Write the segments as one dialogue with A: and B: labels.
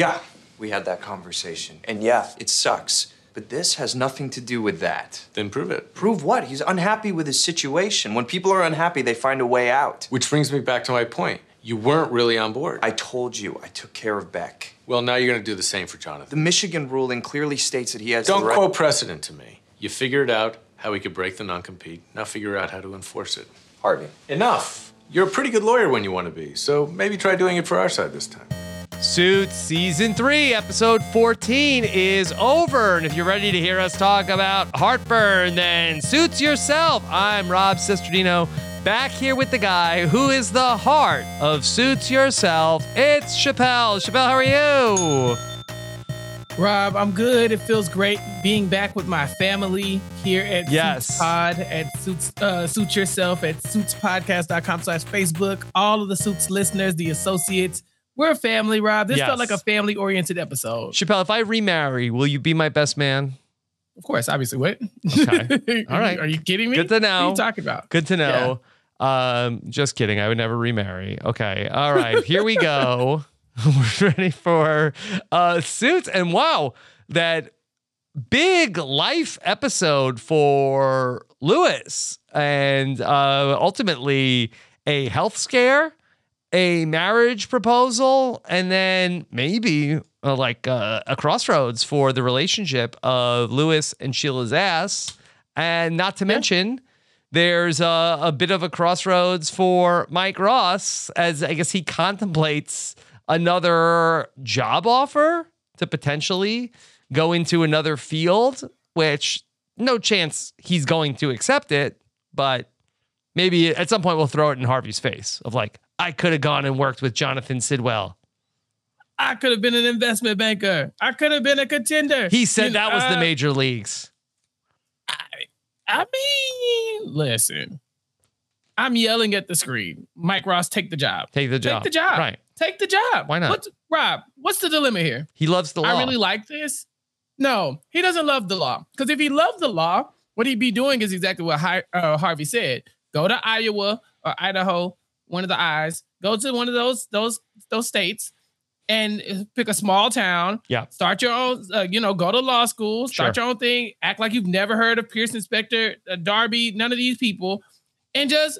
A: Yeah, we had that conversation. And yeah, it sucks. But this has nothing to do with that.
B: Then prove it.
A: Prove what? He's unhappy with his situation. When people are unhappy, they find a way out.
B: Which brings me back to my point. You weren't really on board.
A: I told you, I took care of Beck.
B: well, now you're going to do the same for Jonathan.
A: The Michigan ruling clearly states that he has
B: Don't
A: right.
B: quote precedent to me. You figured out how we could break the non-compete. Now figure out how to enforce it.
A: Harvey.
B: Enough. You're a pretty good lawyer when you want to be, so maybe try doing it for our side this time.
C: Suits Season 3, Episode 14 is over. And if you're ready to hear us talk about heartburn, then suits yourself. I'm Rob Cesternino, back here with the guy who is the heart of Suits Yourself. It's Chappell. Chappell, how are you?
D: Rob, I'm good. It feels great being back with my family here at
C: Yes.
D: Suits Pod at Suits uh, Suit Yourself at suitspodcast.com slash Facebook. All of the Suits listeners, the associates, we're a family, Rob. This
C: Yes.
D: felt like a family oriented episode.
C: Chappell, if I remarry, will you be my best man?
D: Of course, obviously. What?
C: Okay. All right.
D: Are you kidding me?
C: Good to
D: What
C: know.
D: are you talking about?
C: Good to know. Um, just kidding. I would never remarry. Okay. All right. Here we go. We're ready for uh suits. And wow, that big life episode for Louis. And uh ultimately a health scare, a marriage proposal, and then maybe uh, like uh, a crossroads for the relationship of Louis and Sheila Sazs. And not to mention, there's a, a bit of a crossroads for Mike Ross as I guess he contemplates another job offer to potentially go into another field, which no chance he's going to accept it, but maybe at some point we'll throw it in Harvey's face of like, I could have gone and worked with Jonathan Sidwell.
D: I could have been an investment banker. I could have been a contender.
C: He said
D: You-
C: that was the
D: uh,
C: major leagues.
D: I mean, listen. I'm yelling at the screen. Mike Ross, take the job.
C: Take the job.
D: Take the job.
C: Right.
D: Take the job.
C: Why not?
D: What's, Rob, what's the dilemma here?
C: He loves the law.
D: I really like this. No, he doesn't love the law. Because if he loved the law, what he'd be doing is exactly what Hi- uh, Harvey said. Go to Iowa or Idaho, one of the eyes. Go to one of those those those states and pick a small town.
C: Yeah.
D: Start your own. Uh, you know, go to law school. Start
C: Sure.
D: your own thing. Act like you've never heard of Pearson Specter uh, Darby. None of these people, and just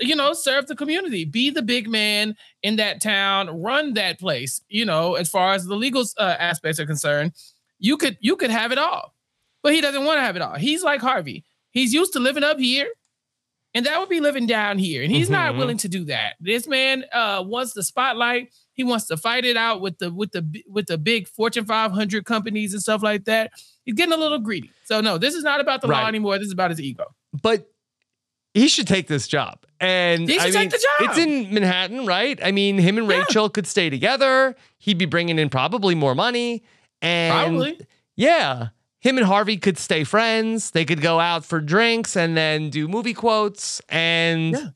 D: you know serve the community. Be the big man in that town. Run that place. You know, as far as the legal uh, aspects are concerned, you could you could have it all, but he doesn't want to have it all. He's like Harvey. He's used to living up here, and that would be living down here, and he's not
C: Mhm.
D: willing to do that. This man uh, wants the spotlight. He wants to fight it out with the with the with the big Fortune 500 companies and stuff like that. He's getting a little greedy. So no, this is not about the law anymore. This is about his ego.
C: but he should take this job. And
D: He
C: I
D: should
C: mean,
D: take the job.
C: it's in Manhattan, right? I mean, him and
D: Yeah.
C: Rachel could stay together. He'd be bringing in probably more money. And
D: Probably.
C: yeah, him and Harvey could stay friends. They could go out for drinks and then do movie quotes. And
D: Yeah.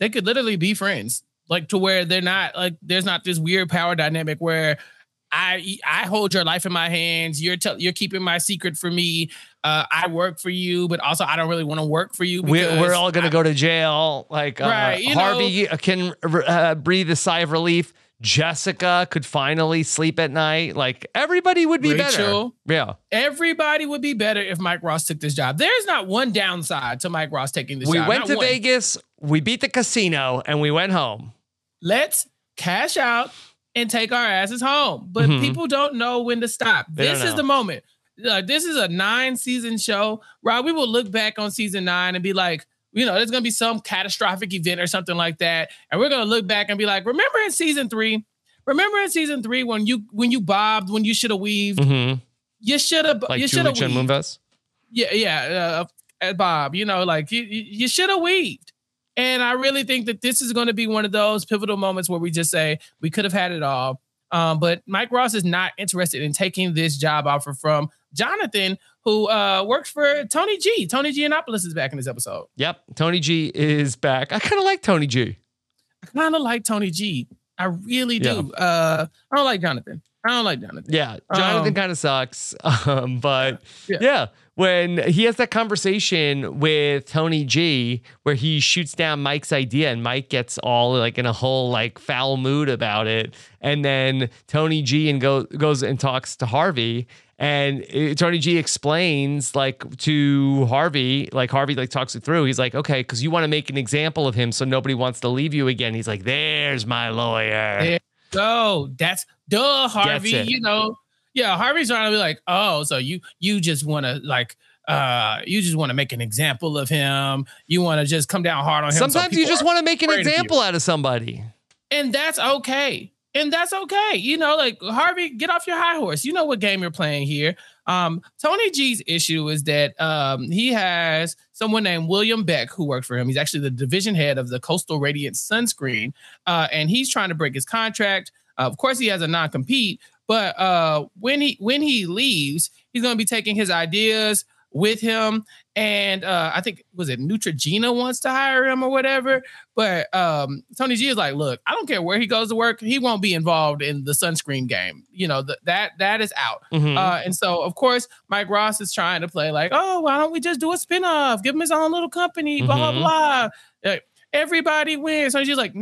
D: They could literally be friends, like to where they're not like there's not this weird power dynamic where I I hold your life in my hands. You're tell you're keeping my secret for me. Uh, I work for you, but also I don't really want to work for you.
C: we're, we're all going to
D: I-
C: go to jail. Like uh,
D: Right, you
C: Harvey can uh, breathe a sigh of relief. Jessica could finally sleep at night. Like everybody would be
D: Rachel.
C: better. Yeah.
D: Everybody would be better if Mike Ross took this job. There's not one downside to Mike Ross taking this
C: we
D: job.
C: went
D: not
C: to
D: one.
C: Vegas, we beat the casino, and we went home.
D: Let's cash out, and take our asses home. But
C: Mhm.
D: people don't know when to stop.
C: They
D: this is the moment. Like this is a nine season show. Rob, we will look back on season nine and be like, you know, there's gonna be some catastrophic event or something like that. And we're gonna look back and be like, remember in season three? Remember in season three when you when you bobbed, when you should have weaved,
C: Mhm.
D: you should have
C: Like
D: you should have weaved.
C: Moonves.
D: Yeah, yeah, uh, uh, Bob. You know, like you you, you should have weaved. And I really think that this is going to be one of those pivotal moments where we just say we could have had it all. Um, but Mike Ross is not interested in taking this job offer from Jonathan, who uh, works for Tony G. Tony Giannopoulos is back in this episode.
C: Yep. Tony G is back. I kind of like Tony G.
D: I kind of like Tony G. I really do. Uh, I don't like Jonathan. I don't like Jonathan.
C: Yeah, Jonathan
D: Um,
C: kind of sucks. Um, but
D: Yeah.
C: yeah. When he has that conversation with Tony G, where he shoots down Mike's idea, and Mike gets all like in a whole like foul mood about it, and then Tony G and go, goes and talks to Harvey. And uh, Tony G explains like to Harvey, like Harvey like talks it through. He's like, okay, because you want to make an example of him, so nobody wants to leave you again. He's like, there's my lawyer.
D: Yeah. So that's duh, Harvey. You know, yeah, Harvey's trying to be like, oh, so you you just want to like uh you just want to make an example of him. You want to just come down hard on him. so
C: Sometimes you just want to make an example out of somebody.
D: and that's okay. And that's okay. You know, like Harvey, get off your high horse. You know what game you're playing here. Um, Tony G's issue is that um, he has someone named William Beck who works for him. He's actually the division head of the Coastal Radiant Sunscreen, uh, and he's trying to break his contract. Uh, of course, he has a non-compete, but uh, when he when he leaves, he's going to be taking his ideas with him. And uh, I think was it Neutrogena wants to hire him or whatever. But um, Tony G is like, look, I don't care where he goes to work, he won't be involved in the sunscreen game. You know th- that that is out.
C: Mhm.
D: Uh, and so, of course, Mike Ross is trying to play like, oh, why don't we just do a spinoff? Give him his own little company, blah,
C: Mhm.
D: blah, blah. Uh, everybody wins. So she's like,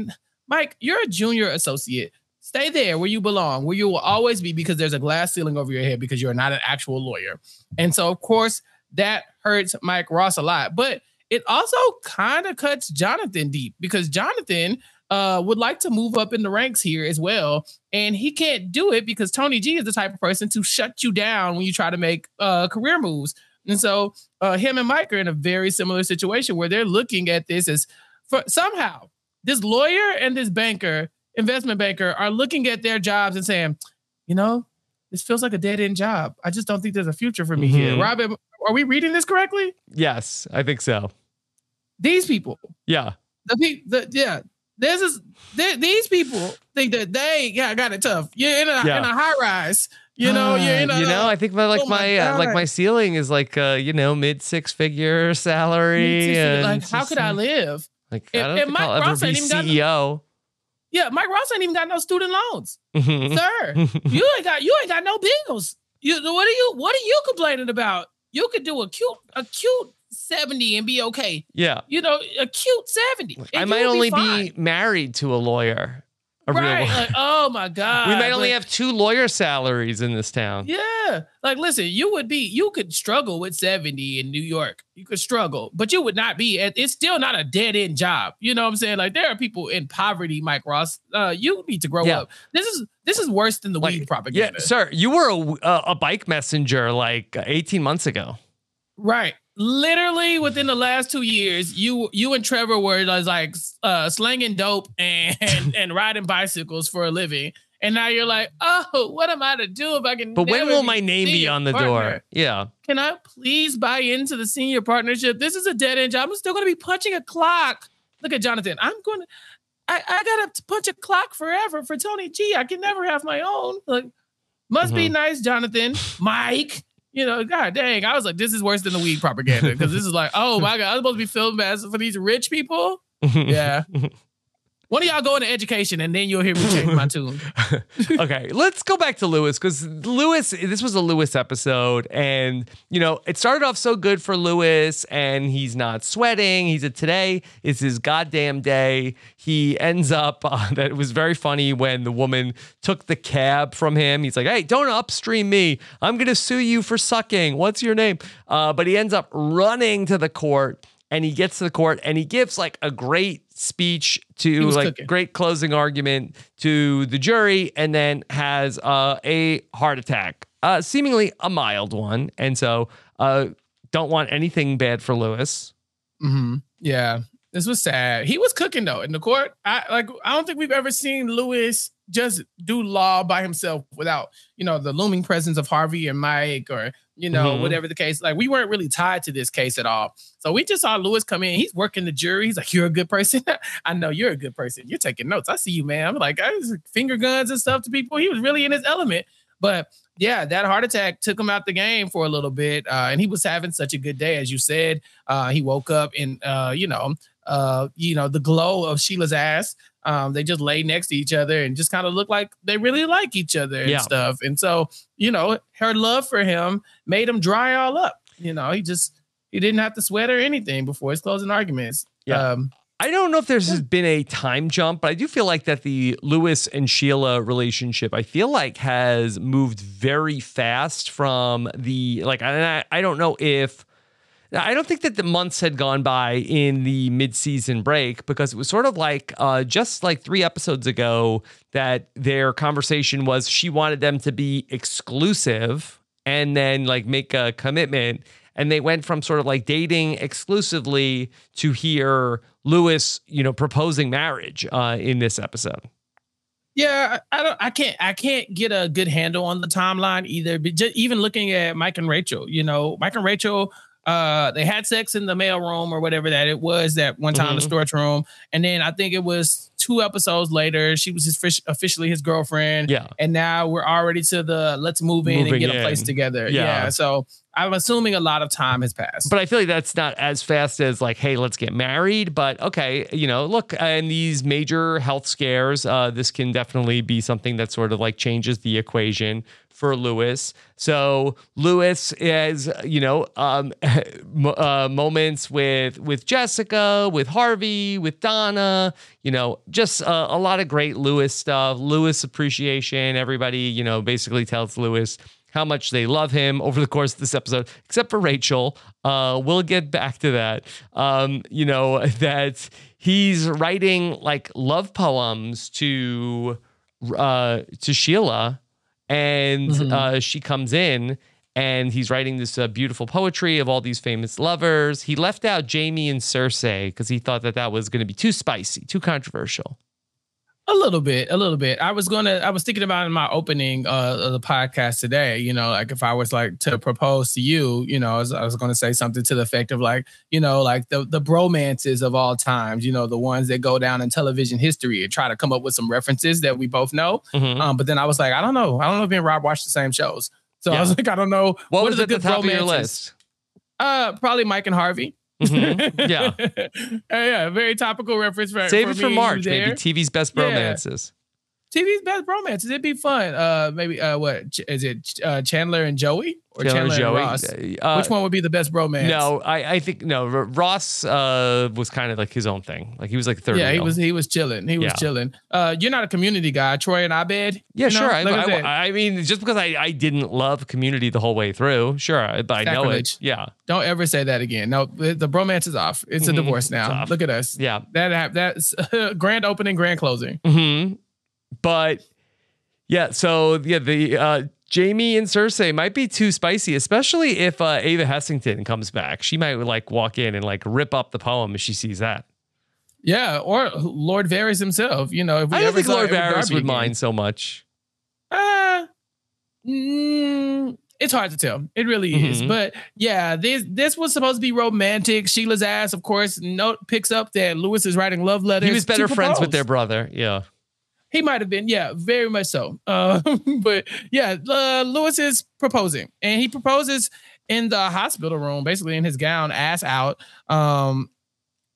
D: Mike, you're a junior associate. Stay there where you belong, where you will always be because there's a glass ceiling over your head because you're not an actual lawyer. And so, of course, that hurts Mike Ross a lot. But it also kind of cuts Jonathan deep because Jonathan uh, would like to move up in the ranks here as well. And he can't do it because Tony G is the type of person to shut you down when you try to make uh, career moves. And so uh, him and Mike are in a very similar situation where they're looking at this as for somehow this lawyer and this banker, investment banker, are looking at their jobs and saying, you know, this feels like a dead end job. I just don't think there's a future for me here.
C: Mhm.
D: Robin, are we reading this correctly?
C: Yes, I think so.
D: These people,
C: Yeah.
D: the people, the, yeah, this is th- these people think that they got, got it tough. You're in a
C: Yeah.
D: in a high rise. You know, you're in a
C: you know, I think my like
D: oh my
C: my, uh, like my ceiling is like uh, you know mid six figure salary. and
D: like how could I live?
C: Like I don't think
D: Mike
C: I'll ever be
D: ain't even got no-
C: CEO.
D: Yeah, Mike Ross ain't even got no student loans,
C: Mhm.
D: sir. you ain't got you ain't got no bills. You what are you what are you complaining about? You could do a cute a cute 70 and be okay.
C: yeah,
D: You know, a cute 70.
C: I might only
D: fine.
C: be married to a lawyer. A real
D: right.
C: one.
D: Like, oh my God.
C: we might only
D: but-
C: have two lawyer salaries in this town.
D: Yeah. Like, listen, you would be, you could struggle with 70 in New York. You could struggle, but you would not be, it's still not a dead end job. You know what I'm saying? Like, there are people in poverty, Mike Ross. Uh, you need to grow
C: Yeah.
D: up. This is, this is worse than the
C: Like,
D: weed
C: Yeah,
D: propaganda.
C: sir, you were a, a bike messenger like 18 months ago.
D: Right. Literally within the last two years, you you and Trevor were like uh, slanging dope and, and and riding bicycles for a living, and now you're like, oh, what am I to do if I can?
C: But when will my name be on the
D: partner?
C: door? Yeah.
D: Can I please buy into the senior partnership? This is a dead end job. I'm still going to be punching a clock. Look at Jonathan. I'm going to. I, I gotta punch a clock forever for Tony G. I can never have my own. Like, must be
C: Mhm.
D: nice, Jonathan. Mike. You know, god dang. I was like, this is worse than the weed propaganda because this is like, oh my god, I'm supposed to be filmed as for these rich people. Yeah. One of y'all go into education and then you'll hear me change my tune.
C: okay, let's go back to Louis because Louis, this was a Louis episode, and you know it started off so good for Louis, and he's not sweating. He said today is his goddamn day. He ends up uh, that it was very funny when the woman took the cab from him. He's like, "Hey, don't upstream me. I'm gonna sue you for sucking. What's your name?" Uh, but he ends up running to the court. And he gets to the court and he gives like a great speech to like
D: cooking.
C: great closing argument to the jury and then has uh, a heart attack, uh, seemingly a mild one. And so uh, don't want anything bad for Louis.
D: mm-hmm. Yeah, this was sad. He was cooking though in the court. I like. I don't think we've ever seen Louis just do law by himself without you know the looming presence of Harvey and Mike or you know
C: Mhm.
D: whatever the case. Like we weren't really tied to this case at all. So we just saw Louis come in. He's working the jury. He's like, "You're a good person. I know you're a good person. You're taking notes. I see you, man." I'm like, I was finger guns and stuff to people. He was really in his element. But yeah, that heart attack took him out the game for a little bit, uh, and he was having such a good day, as you said. Uh, he woke up in, uh, you know, uh, you know, the glow of Sheila Sazs. Um, they just lay next to each other and just kind of look like they really like each other and
C: Yeah.
D: stuff. And so, you know, her love for him made him dry all up. You know, he just he didn't have to sweat or anything before his closing arguments.
C: Yeah.
D: Um,
C: I don't know if there's been a time jump, but I do feel like that the Louis and Sheila relationship, I feel like has moved very fast from the like. I I don't know if I don't think that the months had gone by in the mid-season break because it was sort of like uh, just like three episodes ago that their conversation was she wanted them to be exclusive and then like make a commitment and they went from sort of like dating exclusively to hear Louis, you know, proposing marriage uh, in this episode.
D: Yeah, I I don't. I can't. I can't get a good handle on the timeline either. But just even looking at Mike and Rachel, you know, Mike and Rachel, uh, they had sex in the mail room or whatever that it was that one time in the storage room, and then I think it was two episodes later, she was his fish, officially his girlfriend.
C: Yeah.
D: and now we're already to the let's move in
C: Moving
D: and get a place together.
C: Yeah.
D: Yeah. so I'm assuming a lot of time has passed.
C: But I feel like that's not as fast as like, hey, let's get married. But okay, you know, look, in these major health scares, uh, this can definitely be something that sort of like changes the equation for Louis. So Louis is, you know, um, uh, moments with with Jessica, with Harvey, with Donna. You know, just uh, a lot of great Louis stuff. Louis appreciation. Everybody, you know, basically tells Louis how much they love him over the course of this episode, except for Rachel. Uh, we'll get back to that. Um, you know, that he's writing like love poems to uh, to Sheila, and
D: Mhm.
C: uh, she comes in. And he's writing this uh, beautiful poetry of all these famous lovers. He left out Jaime and Cersei because he thought that that was going to be too spicy, too controversial.
D: A little bit, a little bit. I was gonna, I was thinking about in my opening uh, of the podcast today. You know, like if I was like to propose to you, you know, I was, I was gonna say something to the effect of like, you know, like the the bromances of all times. You know, the ones that go down in television history and try to come up with some references that we both know.
C: Mhm.
D: Um, but then I was like, I don't know, I don't know if me and Rob watched the same shows, so I was like, I don't know
C: What,
D: are
C: was
D: the
C: at the
D: good
C: top of your list?
D: Uh, probably Mike and Harvey.
C: Mhm. Yeah.
D: Uh, yeah, very topical reference for
C: Save
D: for
C: it for March, maybe TV's best romances.
D: TV's best romances. It'd be fun. Uh, maybe uh, what Ch- is it? Uh, Chandler and Joey or
C: Chandler
D: Chandler,
C: Joey.
D: and Ross?
C: Uh,
D: Which one would be the best romance?
C: No, I, I think no. R- Ross uh, was kind of like his own thing. Like he was like third.
D: Yeah, he was he was chilling. He was
C: Yeah.
D: chilling. Uh, you're not a community guy, Troy and Abed.
C: Yeah,
D: you know?
C: sure. I, I. I mean, just because I, I didn't love Community the whole way through, sure, but I know it. Yeah,
D: Don't ever say that again. No, the, the bromance is off. It's a
C: Mhm.
D: divorce now. Look at us.
C: yeah.
D: That that's grand opening, grand closing.
C: hmm But yeah, so yeah, the uh, Jaime and Cersei might be too spicy, especially if uh, Ava Hessington comes back. She might like walk in and like rip up the poem if she sees that.
D: Yeah, or Lord Varys himself. You know, if we
C: I don't think Lord Varys would
D: again.
C: mind so much.
D: Uh, mm, it's hard to tell. It really is.
C: Mhm.
D: But yeah, this this was supposed to be romantic. Sheila Sazs, of course, note picks up that Louis is writing love letters.
C: He was better friends with their brother. Yeah.
D: He might have been, yeah, very much so. Uh, but yeah, uh, Louis is proposing, and he proposes in the hospital room, basically in his gown, ass out. Um,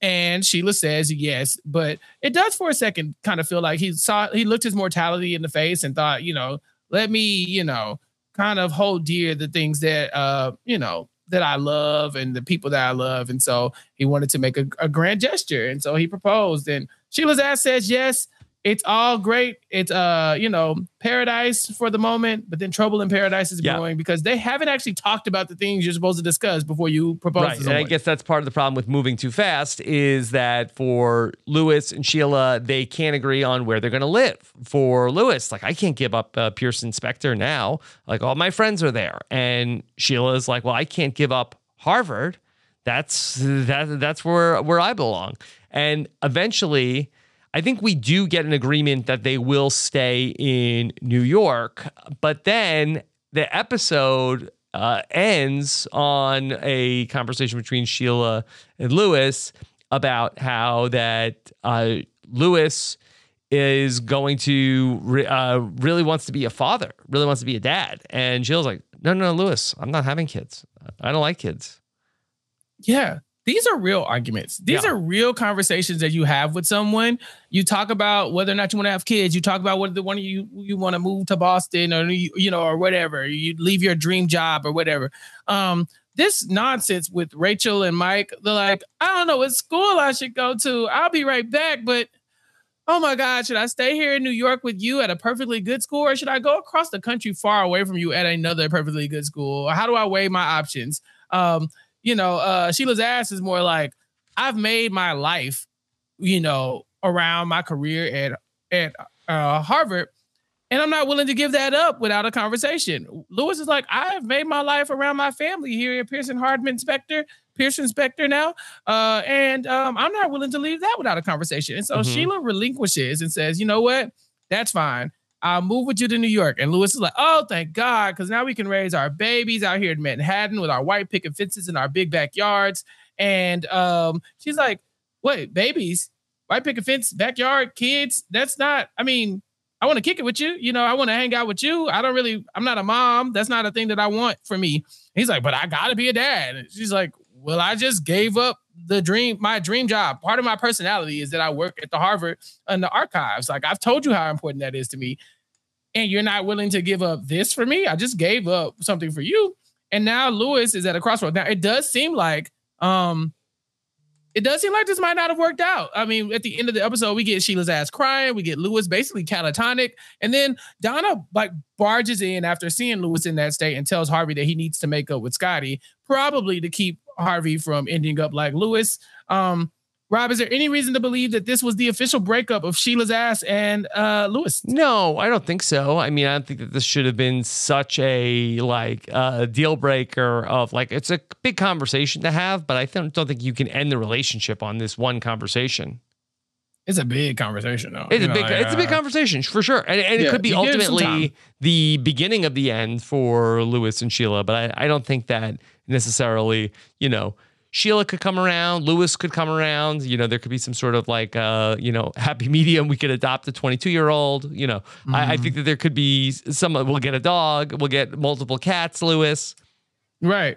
D: and Sheila says yes, but it does for a second kind of feel like he saw he looked his mortality in the face and thought, you know, let me, you know, kind of hold dear the things that uh, you know, that I love and the people that I love. And so he wanted to make a, a grand gesture. And so he proposed. And Sheila Sazs says yes. It's all great. It's uh, you know, paradise for the moment, but then trouble in paradise is
C: Yeah.
D: brewing because they haven't actually talked about the things you're supposed to discuss before you propose
C: Right.
D: to
C: And I guess that's part of the problem with moving too fast is that for Louis and Sheila, they can't agree on where they're going to live. For Louis, like, I can't give up uh, Pearson Specter now. Like, all my friends are there. And Sheila is like, well, I can't give up Harvard. That's that, that's where where I belong. And eventually, I think we do get an agreement that they will stay in New York, but then the episode uh, ends on a conversation between Sheila and Louis about how that uh, Louis is going to re- uh, really wants to be a father, really wants to be a dad, and Sheila's like, no, no, Louis, I'm not having kids. I don't like kids.
D: Yeah. These are real arguments. These
C: Yeah.
D: are real conversations that you have with someone. You talk about whether or not you want to have kids. You talk about whether one of you you want to move to Boston or you, you know or whatever. You leave your dream job or whatever. Um, this nonsense with Rachel and Mike. They're like, I don't know what school I should go to. I'll be right back, but oh my God, should I stay here in New York with you at a perfectly good school, or should I go across the country far away from you at another perfectly good school? How do I weigh my options? Um, you know, uh, Sheila Sazs is more like, I've made my life, you know, around my career at at uh, Harvard, and I'm not willing to give that up without a conversation. Louis is like, I've made my life around my family here at Pearson Hardman Specter, Pearson Specter now, uh, and um, I'm not willing to leave that without a conversation. And so
C: Mhm.
D: Sheila relinquishes and says, you know what, that's fine. I'll move with you to New York. And Louis is like, oh, thank God, because now we can raise our babies out here in Manhattan with our white picket fences and our big backyards. And um, she's like, wait, babies, white picket fence, backyard, kids. That's not, I mean, I want to kick it with you. You know, I want to hang out with you. I don't really, I'm not a mom. That's not a thing that I want for me. He's like, but I got to be a dad. And she's like, well, I just gave up the dream, my dream job. Part of my personality is that I work at the Harvard and the archives. Like I've told you how important that is to me. And you're not willing to give up this for me. I just gave up something for you. And now Louis is at a crossroads. Now it does seem like um it does seem like this might not have worked out. I mean, at the end of the episode, we get Sheila Sazs crying, we get Louis basically catatonic, and then Donna like barges in after seeing Louis in that state and tells Harvey that he needs to make up with Scotty, probably to keep Harvey from ending up like Louis. Um, Rob, is there any reason to believe that this was the official breakup of Sheila Sazs and uh, Louis?
C: No, I don't think so. I mean, I don't think that this should have been such a like uh, deal breaker of like it's a big conversation to have, but I don't, don't think you can end the relationship on this one conversation.
D: It's a big conversation, though.
C: It's
D: You
C: a
D: know,
C: big,
D: like,
C: it's a big
D: uh,
C: conversation for sure, and, and
D: Yeah,
C: it could be
D: you give it some
C: ultimately the beginning of the end for Louis and Sheila. But I, I don't think that necessarily, you know, Sheila could come around, Louis could come around. You know, there could be some sort of like, uh, you know, happy medium. We could adopt a 22 year old. You know, I, I think that there could be some. We'll get a dog. We'll get multiple cats. Louis.
D: Right.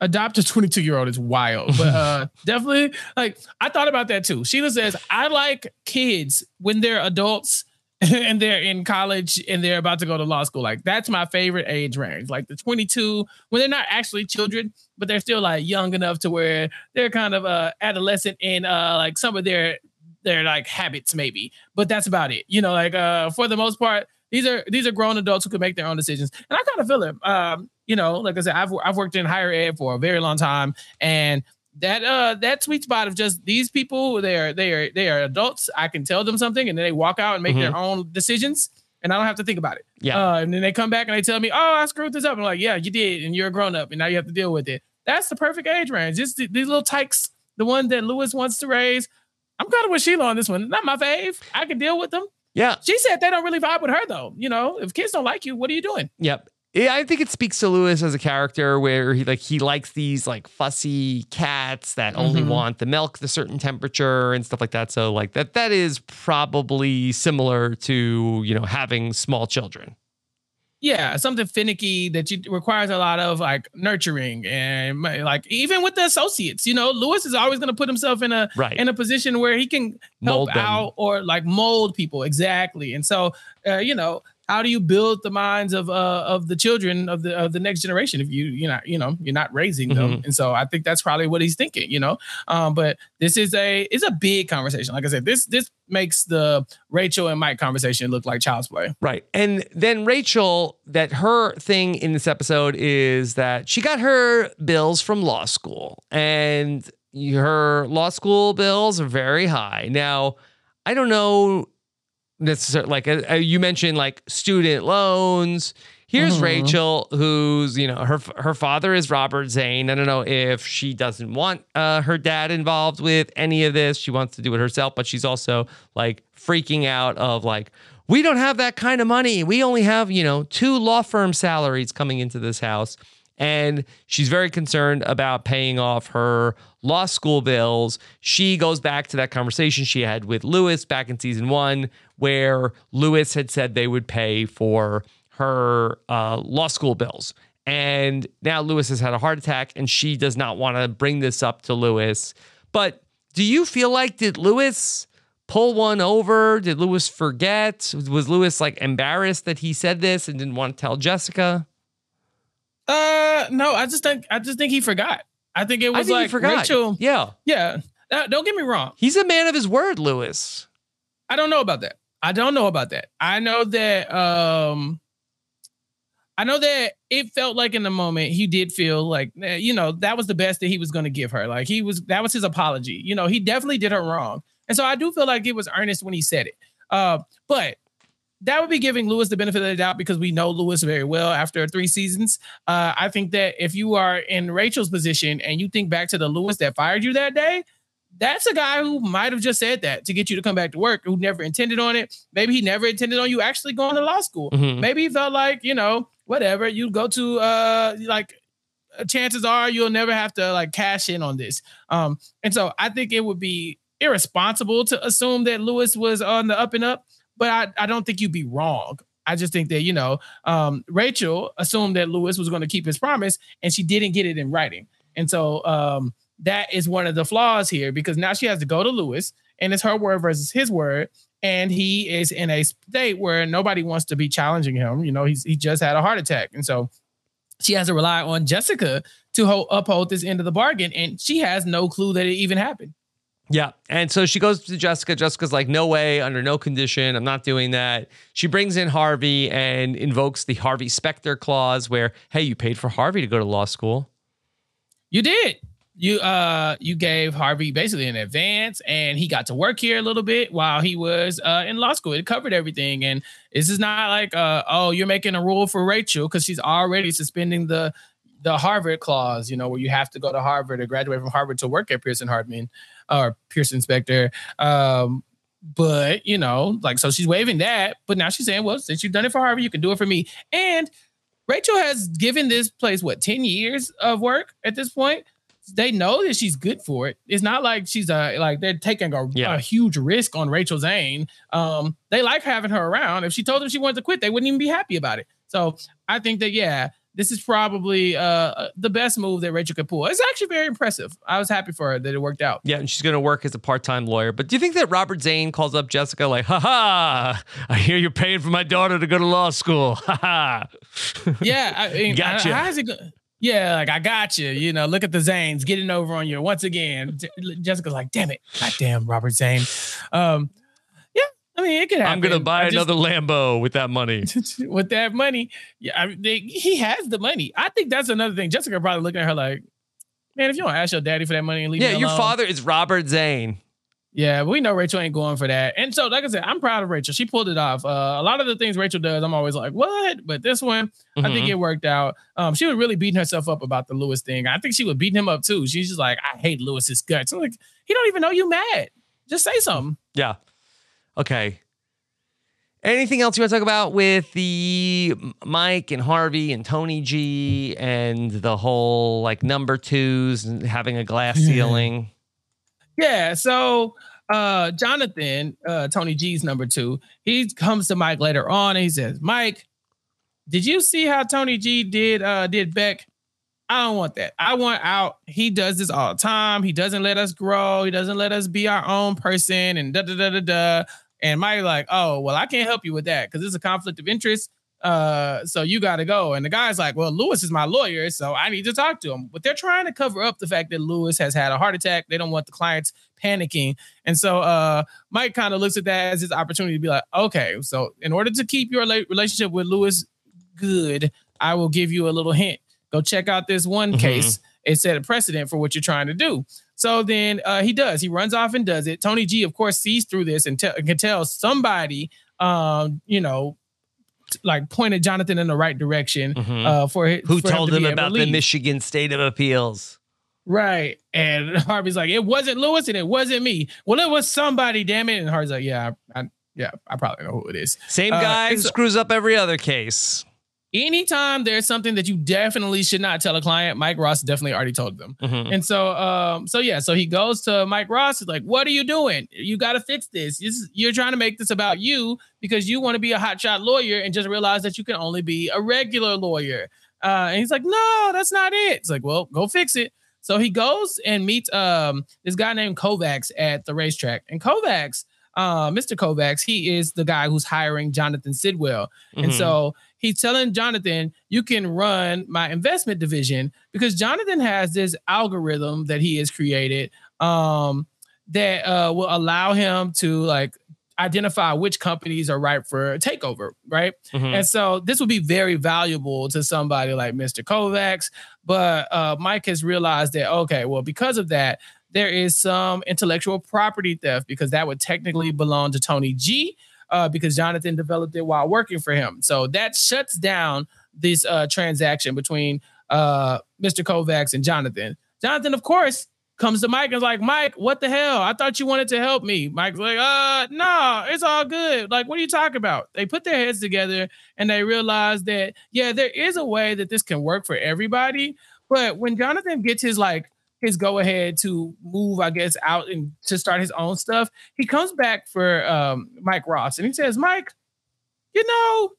D: Adopt a 22 year old is wild, but uh, definitely like I thought about that too. Sheila says, I like kids when they're adults and they're in college and they're about to go to law school. Like that's my favorite age range. Like the 22 when they're not actually children, but they're still like young enough to where they're kind of uh adolescent in uh like some of their their like habits maybe. But that's about it. You know, like uh for the most part, these are these are grown adults who can make their own decisions. And I kind of feel it. Um, you know, like I said, I've I've worked in higher ed for a very long time, and that uh that sweet spot of just these people, they are they are they are adults. I can tell them something, and then they walk out and make their own decisions, and I don't have to think about it.
C: Yeah.
D: Uh, and then they come back and they tell me, "Oh, I screwed this up." I'm like, "Yeah, you did, and you're a grown up, and now you have to deal with it." That's the perfect age range. Just th- these little tykes, the one that Louis wants to raise. I'm kind of with Sheila on this one. Not my fave. I can deal with them.
C: Yeah.
D: She said they don't really vibe with her though. You know, if kids don't like you, what are you doing?
C: Yep. Yeah, I think it speaks to Louis as a character where he like he likes these like fussy cats that only
D: Mhm.
C: want the milk the certain temperature and stuff like that. So like that that is probably similar to, you know, having small children.
D: Yeah, something finicky that you requires a lot of like nurturing and like even with the associates, you know, Louis is always going to put himself in a
C: Right.
D: in a position where he can help out or like mold people exactly. And so, uh, you know, how do you build the minds of uh of the children of the of the next generation if you you're not you know you're not raising them
C: Mhm.
D: and so i think that's probably what he's thinking you know um but this is a it's a big conversation like i said this this makes the rachel and mike conversation look like child's play
C: Right. And then Rachel, that her thing in this episode is that she got her bills from law school and her law school bills are very high. Now, I don't know necessarily, like uh, uh, you mentioned, like student loans. Here's
D: Mhm.
C: Rachel, who's you know her her father is Robert Zane. I don't know if she doesn't want uh, her dad involved with any of this. She wants to do it herself, but she's also like freaking out of like we don't have that kind of money. We only have you know two law firm salaries coming into this house, and she's very concerned about paying off her law school bills. She goes back to that conversation she had with Louis back in season one, where Louis had said they would pay for her uh, law school bills. And now Louis has had a heart attack and she does not want to bring this up to Louis. But do you feel like, did Louis pull one over? Did Louis forget? Was Louis like embarrassed that he said this and didn't want to tell Jessica?
D: Uh no i just think i just think he forgot i think it was
C: think
D: like
C: he forgot.
D: rachel
C: Yeah.
D: yeah Uh, don't get me wrong
C: He's a man of his word, Louis.
D: I don't know about that. I don't know about that. I know that um I know that it felt like in the moment he did feel like eh, you know that was the best that he was going to give her. Like he was that was his apology. You know, he definitely did her wrong. And so I do feel like it was earnest when he said it. Uh but that would be giving Louis the benefit of the doubt because we know Louis very well after three seasons. Uh, I think that if you are in Rachel's position and you think back to the Louis that fired you that day, that's a guy who might have just said that to get you to come back to work, who never intended on it. Maybe he never intended on you actually going to law school.
C: Mhm.
D: Maybe he felt like, you know, whatever, you go to uh like uh, chances are you'll never have to like cash in on this. Um, and so I think it would be irresponsible to assume that Louis was on the up and up, but I, I don't think you'd be wrong. I just think that, you know, um, Rachel assumed that Louis was going to keep his promise and she didn't get it in writing. And so um, that is one of the flaws here because now she has to go to Louis and it's her word versus his word. And he is in a state where nobody wants to be challenging him. You know, he's he just had a heart attack. And so she has to rely on Jessica to hold, uphold this end of the bargain. And she has no clue that it even happened.
C: Yeah. And so she goes to Jessica. Jessica's like, no way, under no condition. I'm not doing that. She brings in Harvey and invokes the Harvey Specter clause where, hey, you paid for Harvey to go to law school.
D: You did. You uh you gave Harvey basically an advance and he got to work here a little bit while he was uh in law school. It covered everything. And this is not like uh oh, you're making a rule for Rachel because she's already suspending the the Harvard clause, you know, where you have to go to Harvard or graduate from Harvard to work at Pearson Hardman or Pearson Specter. Um, but you know, like so she's waiving that, but now she's saying, Well, since you've done it for Harvard, you can do it for me. And Rachel has given this place what 10 years of work at this point. They know that she's good for it. It's not like she's a like they're taking a,
C: Yeah.
D: a huge risk on Rachel Zane. Um, they like having her around. If she told them she wanted to quit, they wouldn't even be happy about it. So I think that yeah, this is probably uh the best move that Rachel could pull. It's actually very impressive. I was happy for her that it worked out.
C: Yeah. And she's going to work as a part time lawyer. But do you think that Robert Zane calls up Jessica like, ha ha, I hear you're paying for my daughter to go to law school. Ha ha.
D: Yeah, I mean,
C: Gotcha.
D: How is it? Go- yeah, like I got you. You know, look at the Zanes getting over on you once again. J- Jessica's like, damn it, God damn Robert Zane. Um, I mean, it could happen.
C: I'm going to buy
D: I just-
C: another Lambo with that money.
D: with that money. Yeah, I they, he has the money. I think that's another thing. Jessica probably looking at her like, man, if you don't ask your daddy for that money and leave
C: Yeah. Your
D: alone."
C: father is Robert Zane.
D: Yeah, we know Rachel ain't going for that. And so, like I said, I'm proud of Rachel. She pulled it off. Uh, a lot of the things Rachel does, I'm always like, what? But this one, I think
C: Mhm.
D: it worked out. Um, she was really beating herself up about the Louis thing. I think she was beating him up too. She's just like, I hate Louis's guts. I'm like, he don't even know you mad. Just say something.
C: Yeah. Okay. Anything else you want to talk about with the Mike and Harvey and Tony G and the whole like number twos and having a glass ceiling?
D: Yeah. So uh Jonathan, uh Tony G's number two, he comes to Mike later on and he says, Mike, did you see how Tony G did uh did Beck? I don't want that. I want out. He does this all the time. He doesn't let us grow. He doesn't let us be our own person and da da da da da. And Mike like, oh well, I can't help you with that because it's a conflict of interest. Uh, so you got to go. And the guy's like, well, Louis is my lawyer, so I need to talk to him. But they're trying to cover up the fact that Louis has had a heart attack. They don't want the clients panicking. And so uh, Mike kind of looks at that as his opportunity to be like, okay, so in order to keep your relationship with Louis good, I will give you a little hint. Go check out this one mm-hmm. case. It set a precedent for what you're trying to do. So then uh, he does. He runs off and does it. Tony G, of course, sees through this and te- can tell somebody, um, you know, like pointed Jonathan in the right direction mm-hmm. uh, for his,
C: who
D: for
C: told
D: him,
C: him about the Michigan State of Appeals.
D: Right. And Harvey's like, it wasn't Louis and it wasn't me. Well, it was somebody, damn it. And Harvey's like, yeah, I, I yeah, I probably know who it is.
C: Same uh, guy uh, screws up every other case
D: anytime there's something that you definitely should not tell a client, Mike Ross definitely already told them. Mm-hmm. And so, um, so yeah, so he goes to Mike Ross. He's like, "What are you doing? You got to fix this. You're trying to make this about you because you want to be a hotshot lawyer and just realize that you can only be a regular lawyer." Uh, and he's like, "No, that's not it." It's like, "Well, go fix it." So he goes and meets um this guy named Kovacs at the racetrack, and Kovacs. Uh, Mr. Kovacs, he is the guy who's hiring Jonathan Sidwell. Mm-hmm. And so he's telling Jonathan, you can run my investment division because Jonathan has this algorithm that he has created um, that uh, will allow him to like identify which companies are ripe for takeover, right? Mm-hmm. And so this would be very valuable to somebody like Mr. Kovacs. But uh, Mike has realized that, okay, well, because of that, there is some intellectual property theft because that would technically belong to Tony G uh, because Jonathan developed it while working for him. So that shuts down this uh, transaction between uh, Mr. Kovacs and Jonathan. Jonathan, of course, comes to Mike and is like, Mike, what the hell? I thought you wanted to help me. Mike's like, uh, no, it's all good. Like, what are you talking about? They put their heads together and they realize that, yeah, there is a way that this can work for everybody. But when Jonathan gets his like his go ahead to move, I guess, out and to start his own stuff. He comes back for um, Mike Ross and he says, Mike, you know,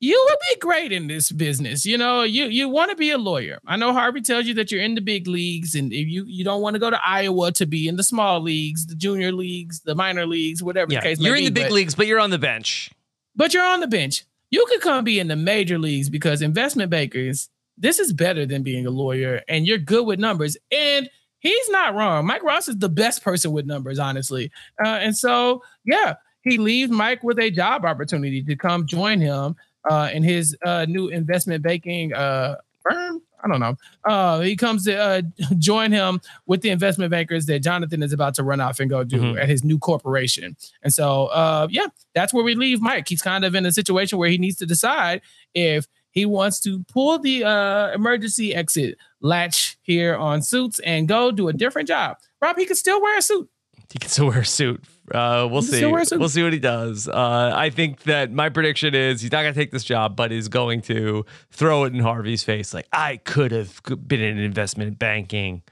D: you would be great in this business. You know, you you want to be a lawyer. I know Harvey tells you that you're in the big leagues and if you you don't want to go to Iowa to be in the small leagues, the junior leagues, the minor leagues, whatever yeah, the case
C: You're in
D: be,
C: the big
D: but,
C: leagues, but you're on the bench.
D: But you're on the bench. You could come be in the major leagues because investment bankers this is better than being a lawyer and you're good with numbers. And he's not wrong. Mike Ross is the best person with numbers, honestly. Uh, and so, yeah, he leaves Mike with a job opportunity to come join him uh, in his uh, new investment banking uh, firm. I don't know. Uh, he comes to uh, join him with the investment bankers that Jonathan is about to run off and go do mm-hmm. at his new corporation. And so, uh, yeah, that's where we leave Mike. He's kind of in a situation where he needs to decide if he wants to pull the uh, emergency exit latch here on Suits and go do a different job. Rob, he could still wear a suit.
C: He can still wear a suit. Uh, we'll see. We'll see what he does. Uh, I think that my prediction is he's not going to take this job, but is going to throw it in Harvey's face. Like I could have been in investment banking.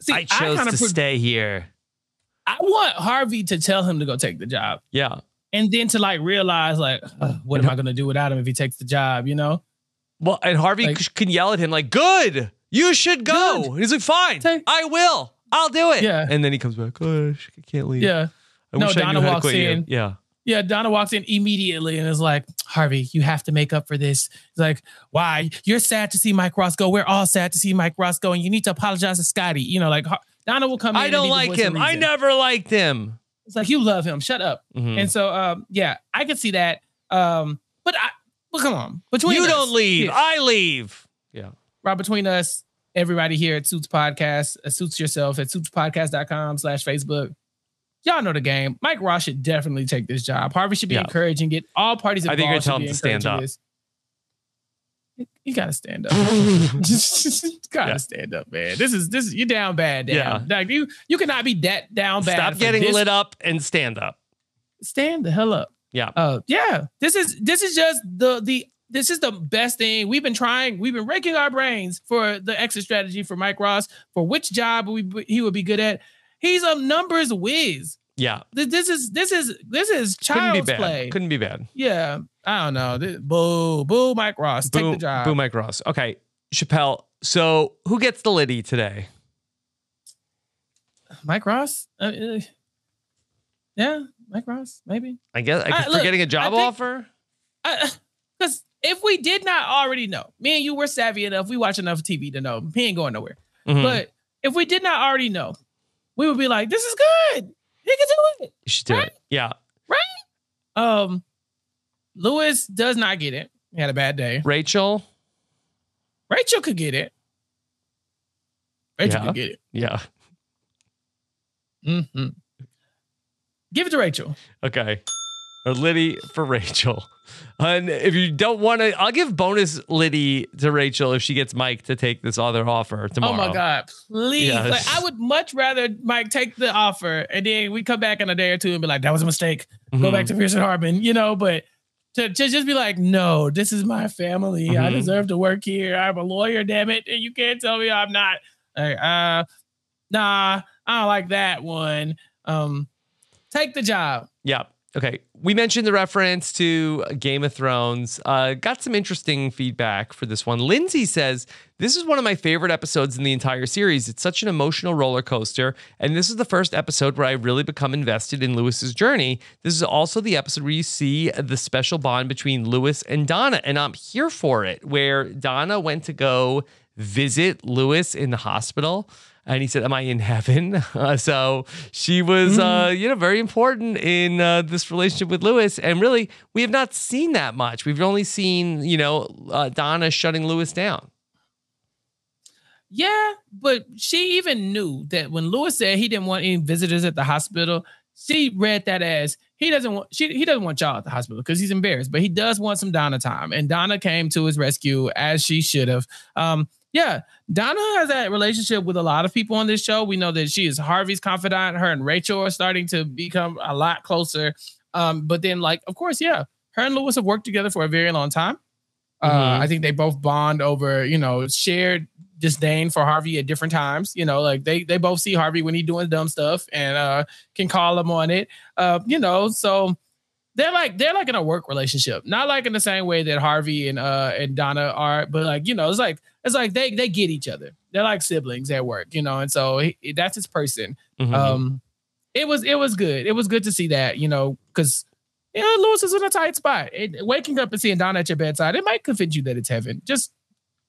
C: See, I chose I to pre- stay here.
D: I want Harvey to tell him to go take the job.
C: Yeah
D: and then to like realize like what am I gonna do without him if he takes the job, you know?
C: Well, and Harvey like, can yell at him like, "Good, you should go." Good. He's like, "Fine, Take- I will. I'll do it."
D: Yeah,
C: and then he comes back. Oh, I can't leave.
D: Yeah. I no, Donna walks in.
C: You. Yeah.
D: Yeah, Donna walks in immediately and is like, Harvey, you have to make up for this. He's like, why? You're sad to see Mike Ross go. We're all sad to see Mike Ross go, and you need to apologize to Scotty. You know, like Donna will come in.
C: I don't like him. I never liked him.
D: It's like you love him. Shut up. Mm-hmm. And so, um, yeah, I can see that. Um, but I, well, come on.
C: Between you us, don't leave. Yeah. I leave. Yeah.
D: Right between us, everybody here at Suits Podcast, uh, Suits Yourself at suitspodcast.com slash Facebook. Y'all know the game. Mike Ross should definitely take this job. Harvey should be yeah. encouraging. Get all parties involved. I think you're telling him to stand up. This you gotta stand up. just gotta yeah. stand up, man. This is this is you down bad. Down. Yeah, like you you cannot be that down bad.
C: Stop getting this. lit up and stand up.
D: Stand the hell up.
C: Yeah.
D: Uh, yeah. This is this is just the the this is the best thing we've been trying. We've been raking our brains for the exit strategy for Mike Ross for which job we he would be good at. He's a numbers whiz.
C: Yeah.
D: This is this is this is child's
C: Couldn't
D: play.
C: Couldn't be bad.
D: Yeah. I don't know. This, boo, boo, Mike Ross. Boo, take the job.
C: Boo, Mike Ross. Okay. Chappell. So who gets the Liddy today?
D: Mike Ross? Uh, uh, yeah. Mike Ross, maybe.
C: I guess I,
D: I-
C: for
D: look,
C: getting a job
D: think-
C: offer.
D: Because if we did not already know, me and you were savvy enough, we watch enough TV to know he ain't going nowhere.
C: Mhm.
D: But if we did not already know, we would be like, this is good. He can do it.
C: you should do
D: right?
C: it. Yeah, Right.
D: Um, Louis does not get it. He had a bad day.
C: Rachel.
D: Rachel could get it. Rachel
C: Yeah.
D: could get it.
C: Yeah.
D: Mm-hmm. Give it to Rachel.
C: Okay. Or Liddy for Rachel. And if you don't want to, I'll give bonus Liddy to Rachel if she gets Mike to take this other offer tomorrow.
D: Oh my God. Please.
C: Yes.
D: Like, I would much rather Mike take the offer and then we come back in a day or two and be like, that was a mistake. Go
C: Mhm.
D: back to Pearson Hardman, you know, but to, to just be like, no, this is my family. I
C: Mhm.
D: deserve to work here. I'm a lawyer, damn it. And you can't tell me I'm not. Like, uh, nah, I don't like that one. Um, take the job.
C: Yeah. Okay. We mentioned the reference to Game of Thrones. Uh, got some interesting feedback for this one. Lindsay says, This is one of my favorite episodes in the entire series. It's such an emotional roller coaster. And this is the first episode where I really become invested in Louis's journey. This is also the episode where you see the special bond between Louis and Donna. And I'm here for it, where Donna went to go visit Louis in the hospital. And he said, Am I in heaven? Uh, so she was, uh, you know, very important in uh, this relationship with Louis. And really, we have not seen that much. We've only seen, you know, uh, Donna shutting Louis down.
D: Yeah, but she even knew that when Louis said he didn't want any visitors at the hospital, she read that as he doesn't want she he doesn't want y'all at the hospital because he's embarrassed, but he does want some Donna time. And Donna came to his rescue as she should have. Um, yeah, Donna has that relationship with a lot of people on this show. We know that she is Harvey's confidant. Her and Rachel are starting to become a lot closer. Um, but then, like, of course, yeah, her and Louis have worked together for a very long time. Uh,
C: Mhm.
D: I think they both bond over, you know, shared disdain for Harvey at different times. You know, like they they both see Harvey when he's doing dumb stuff and uh can call him on it. Uh, you know, so they're like they're like in a work relationship, not like in the same way that Harvey and uh and Donna are, but like you know, it's like it's like they they get each other. They're like siblings at work, you know, and so he, that's his person.
C: Mhm.
D: Um, it was it was good. It was good to see that, you know, because you know Louis is in a tight spot. It, waking up and seeing Donna at your bedside, it might convince you that it's heaven. Just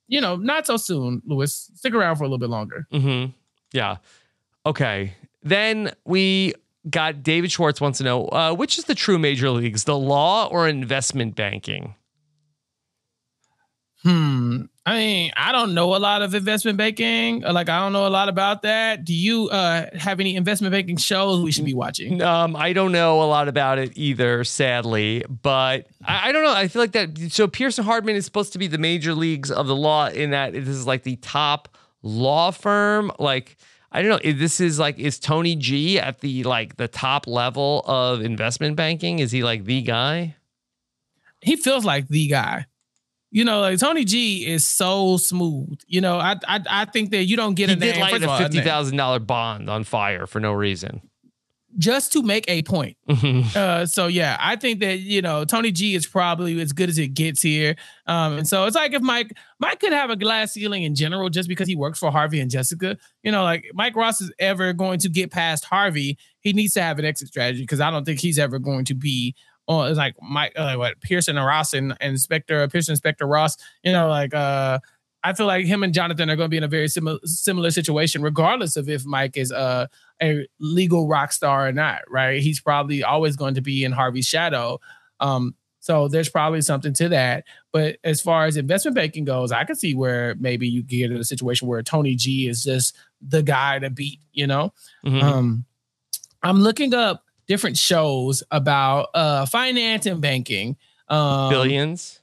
D: you know, not so soon, Louis. Stick around for a little bit longer.
C: Mm-hmm. Yeah. Okay. Then we got David Schwartz wants to know uh, which is the true major leagues, the law or investment banking?
D: Hmm. I mean, I don't know a lot of investment banking. Like, I don't know a lot about that. Do you uh have any investment banking shows we should be watching?
C: Um, I don't know a lot about it either, sadly, but I, I don't know. I feel like that. So Pearson Hardman is supposed to be the major leagues of the law in that this is like the top law firm. Like I don't know. This is like is Tony G at the like the top level of investment banking? Is he like the guy?
D: He feels like the guy. You know, like Tony G is so smooth. You know, I I, I think that you don't get
C: He
D: a name.
C: did light a fifty thousand dollar bond on fire for no reason.
D: Just to make a point. Uh, so yeah, I think that you know Tony G is probably as good as it gets here. Um, and so it's like if Mike Mike could have a glass ceiling in general just because he works for Harvey and Jessica. You know, like Mike Ross is ever going to get past Harvey, he needs to have an exit strategy because I don't think he's ever going to be on. It's like Mike, uh, what Pearson and Ross and, and Inspector Pearson Inspector Ross. You know, like uh. I feel like him and Jonathan are going to be in a very similar similar situation, regardless of if Mike is uh, a legal rock star or not. Right? He's probably always going to be in Harvey's shadow. Um, so there's probably something to that. But as far as investment banking goes, I can see where maybe you get in a situation where Tony G is just the guy to beat. You know,
C: Mhm.
D: um, I'm looking up different shows about uh, finance and banking. Um,
C: Billions.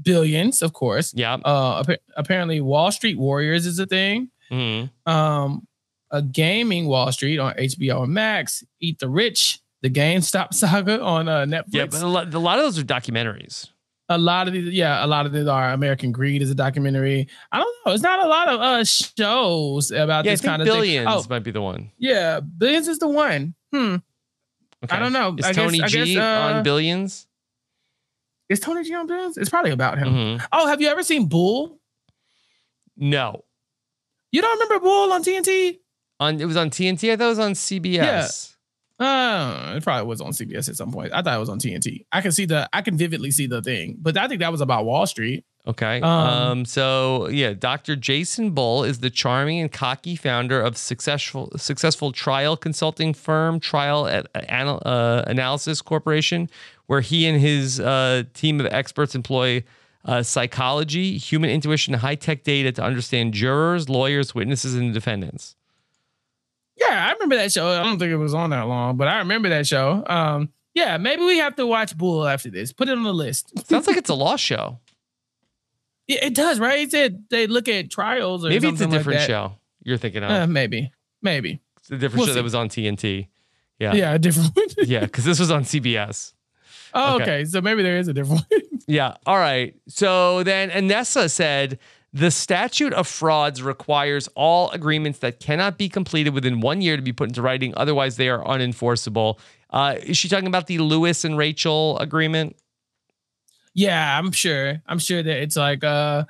D: Billions, of course.
C: Yeah.
D: Uh, appa- apparently, Wall Street Warriors is a thing.
C: Mhm.
D: Um, a gaming Wall Street on HBO Max. Eat the Rich, the GameStop saga on uh, Netflix.
C: Yeah, but a lot, a lot of those are documentaries.
D: a lot of these, yeah, a lot of these are American Greed is a documentary. I don't know. It's not a lot of uh shows about
C: Yeah,
D: this kind of
C: Billions
D: thing. Oh,
C: might be the one.
D: yeah, Billions is the one. Hmm.
C: Okay.
D: I don't know.
C: Is
D: I guess-
C: Tony
D: I
C: G
D: guess, uh,
C: on Billions?
D: Is Tony G on Billions? It's probably about him.
C: Mhm.
D: Oh, have you ever seen Bull?
C: No.
D: You don't remember Bull on TNT?
C: On it was on TNT. I thought it was on CBS.
D: Uh, it probably was on CBS at some point. I thought it was on TNT. I can see the, I can vividly see the thing, but I think that was about Wall Street.
C: Okay.
D: Um,
C: Um, so yeah, Dr. Jason Bull is the charming and cocky founder of successful successful trial consulting firm Trial at Anal- uh, Analysis Corporation, where he and his uh, team of experts employ uh, psychology, human intuition, high tech data to understand jurors, lawyers, witnesses, and defendants.
D: Yeah, I remember that show. I don't think it was on that long, but I remember that show. Um, yeah, maybe we have to watch Bull after this. Put it on the list.
C: Sounds like it's a law show.
D: Yeah, it does, right? It said they look at trials or
C: Maybe it's a
D: something like
C: different show you're thinking of.
D: Uh, maybe, maybe.
C: it's a different
D: we'll
C: show
D: see.
C: that was on TNT. Yeah.
D: Yeah, a different one.
C: Yeah, because this was on CBS.
D: oh,
C: Okay.
D: okay. So maybe there is a different one.
C: Yeah. All right. So then Anessa said the statute of frauds requires all agreements that cannot be completed within one year to be put into writing. Otherwise, they are unenforceable. Uh, is she talking about the Louis and Rachel agreement?
D: Yeah, I'm sure. I'm sure that it's like uh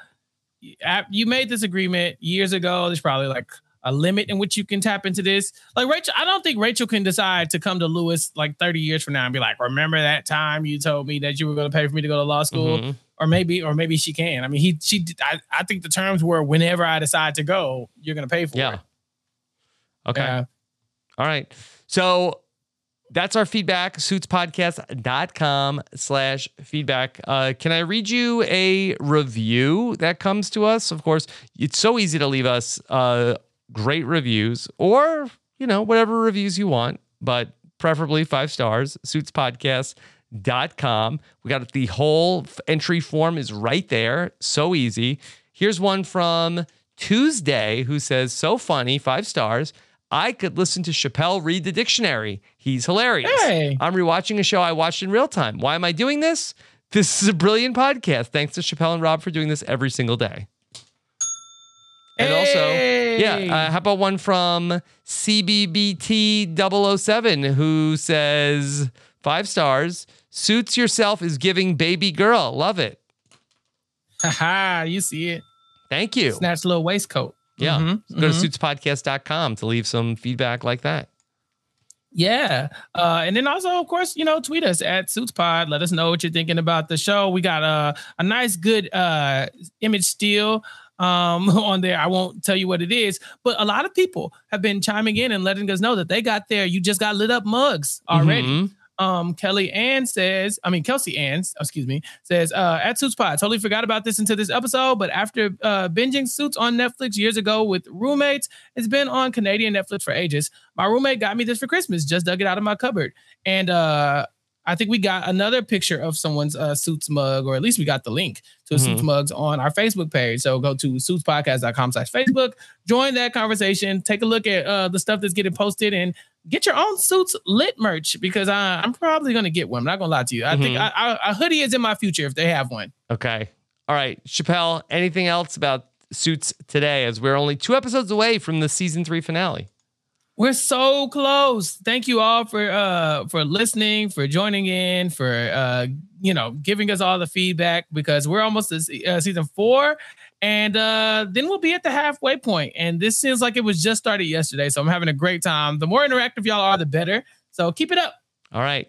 D: you made this agreement years ago. There's probably like a limit in which you can tap into this. Like Rachel, I don't think Rachel can decide to come to Louis like 30 years from now and be like, remember that time you told me that you were going to pay for me to go to law school?
C: Mhm.
D: Or maybe, or maybe she can. I mean, he, she, I, I think the terms were whenever I decide to go, you're going to pay for
C: Yeah.
D: it.
C: Okay.
D: Yeah. Okay.
C: All right. So that's our feedback. Suitspodcast.com slash feedback. Uh, can I read you a review that comes to us? Of course, it's so easy to leave us uh, great reviews or, you know, whatever reviews you want, but preferably five stars. Suitspodcast.com. We got the whole entry form is right there. So easy. Here's one from Tuesday who says, So funny, five stars. I could listen to Chappell read the dictionary. He's hilarious.
D: Hey.
C: I'm rewatching a show I watched in real time. Why am I doing this? This is a brilliant podcast. Thanks to Chappell and Rob for doing this every single day. And also, yeah, uh, how about one from CBBT007 who says, five stars, suits yourself is giving baby girl. Love it.
D: Haha, you see it.
C: Thank you.
D: Snatch a little waistcoat.
C: Yeah.
D: Mhm,
C: Go to suitspodcast.com to leave some feedback like that.
D: Yeah. Uh, and then also, of course, you know, tweet us at SuitsPod. Let us know what you're thinking about the show. We got a, a nice, good uh, image steal um, on there. I won't tell you what it is, but a lot of people have been chiming in and letting us know that they got their you just got lit up mugs already.
C: Mhm.
D: Um, Kelly Ann says, I mean, Kelsey Ann, excuse me, says, uh, at Suits Pod, totally forgot about this until this episode, but after uh, binging Suits on Netflix years ago with roommates, it's been on Canadian Netflix for ages. My roommate got me this for Christmas, just dug it out of my cupboard. And uh, I think we got another picture of someone's uh, Suits mug, or at least we got the link to
C: Mhm.
D: Suits mugs on our Facebook page. So go to suitspodcast.com slash Facebook, join that conversation, take a look at uh, the stuff that's getting posted, and get your own Suits lit merch because I, I'm probably going to get one. I'm not going to lie to you. I think
C: Mhm.
D: I, I, a hoodie is in my future if they have one.
C: Okay. All right. Chappell, anything else about Suits today as we're only two episodes away from the season three finale?
D: We're so close. Thank you all for uh for listening, for joining in, for uh you know giving us all the feedback because we're almost to uh, season four, and uh then we'll be at the halfway point. And this seems like it was just started yesterday, so I'm having a great time. The more interactive y'all are, the better. So keep it up.
C: All right.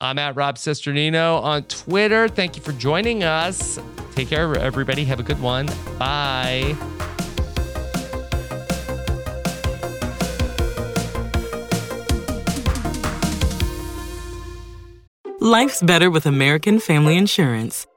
C: I'm at Rob Cesternino on Twitter. Thank you for joining us. Take care, everybody. Have a good one. Bye.
E: Life's better with American Family Insurance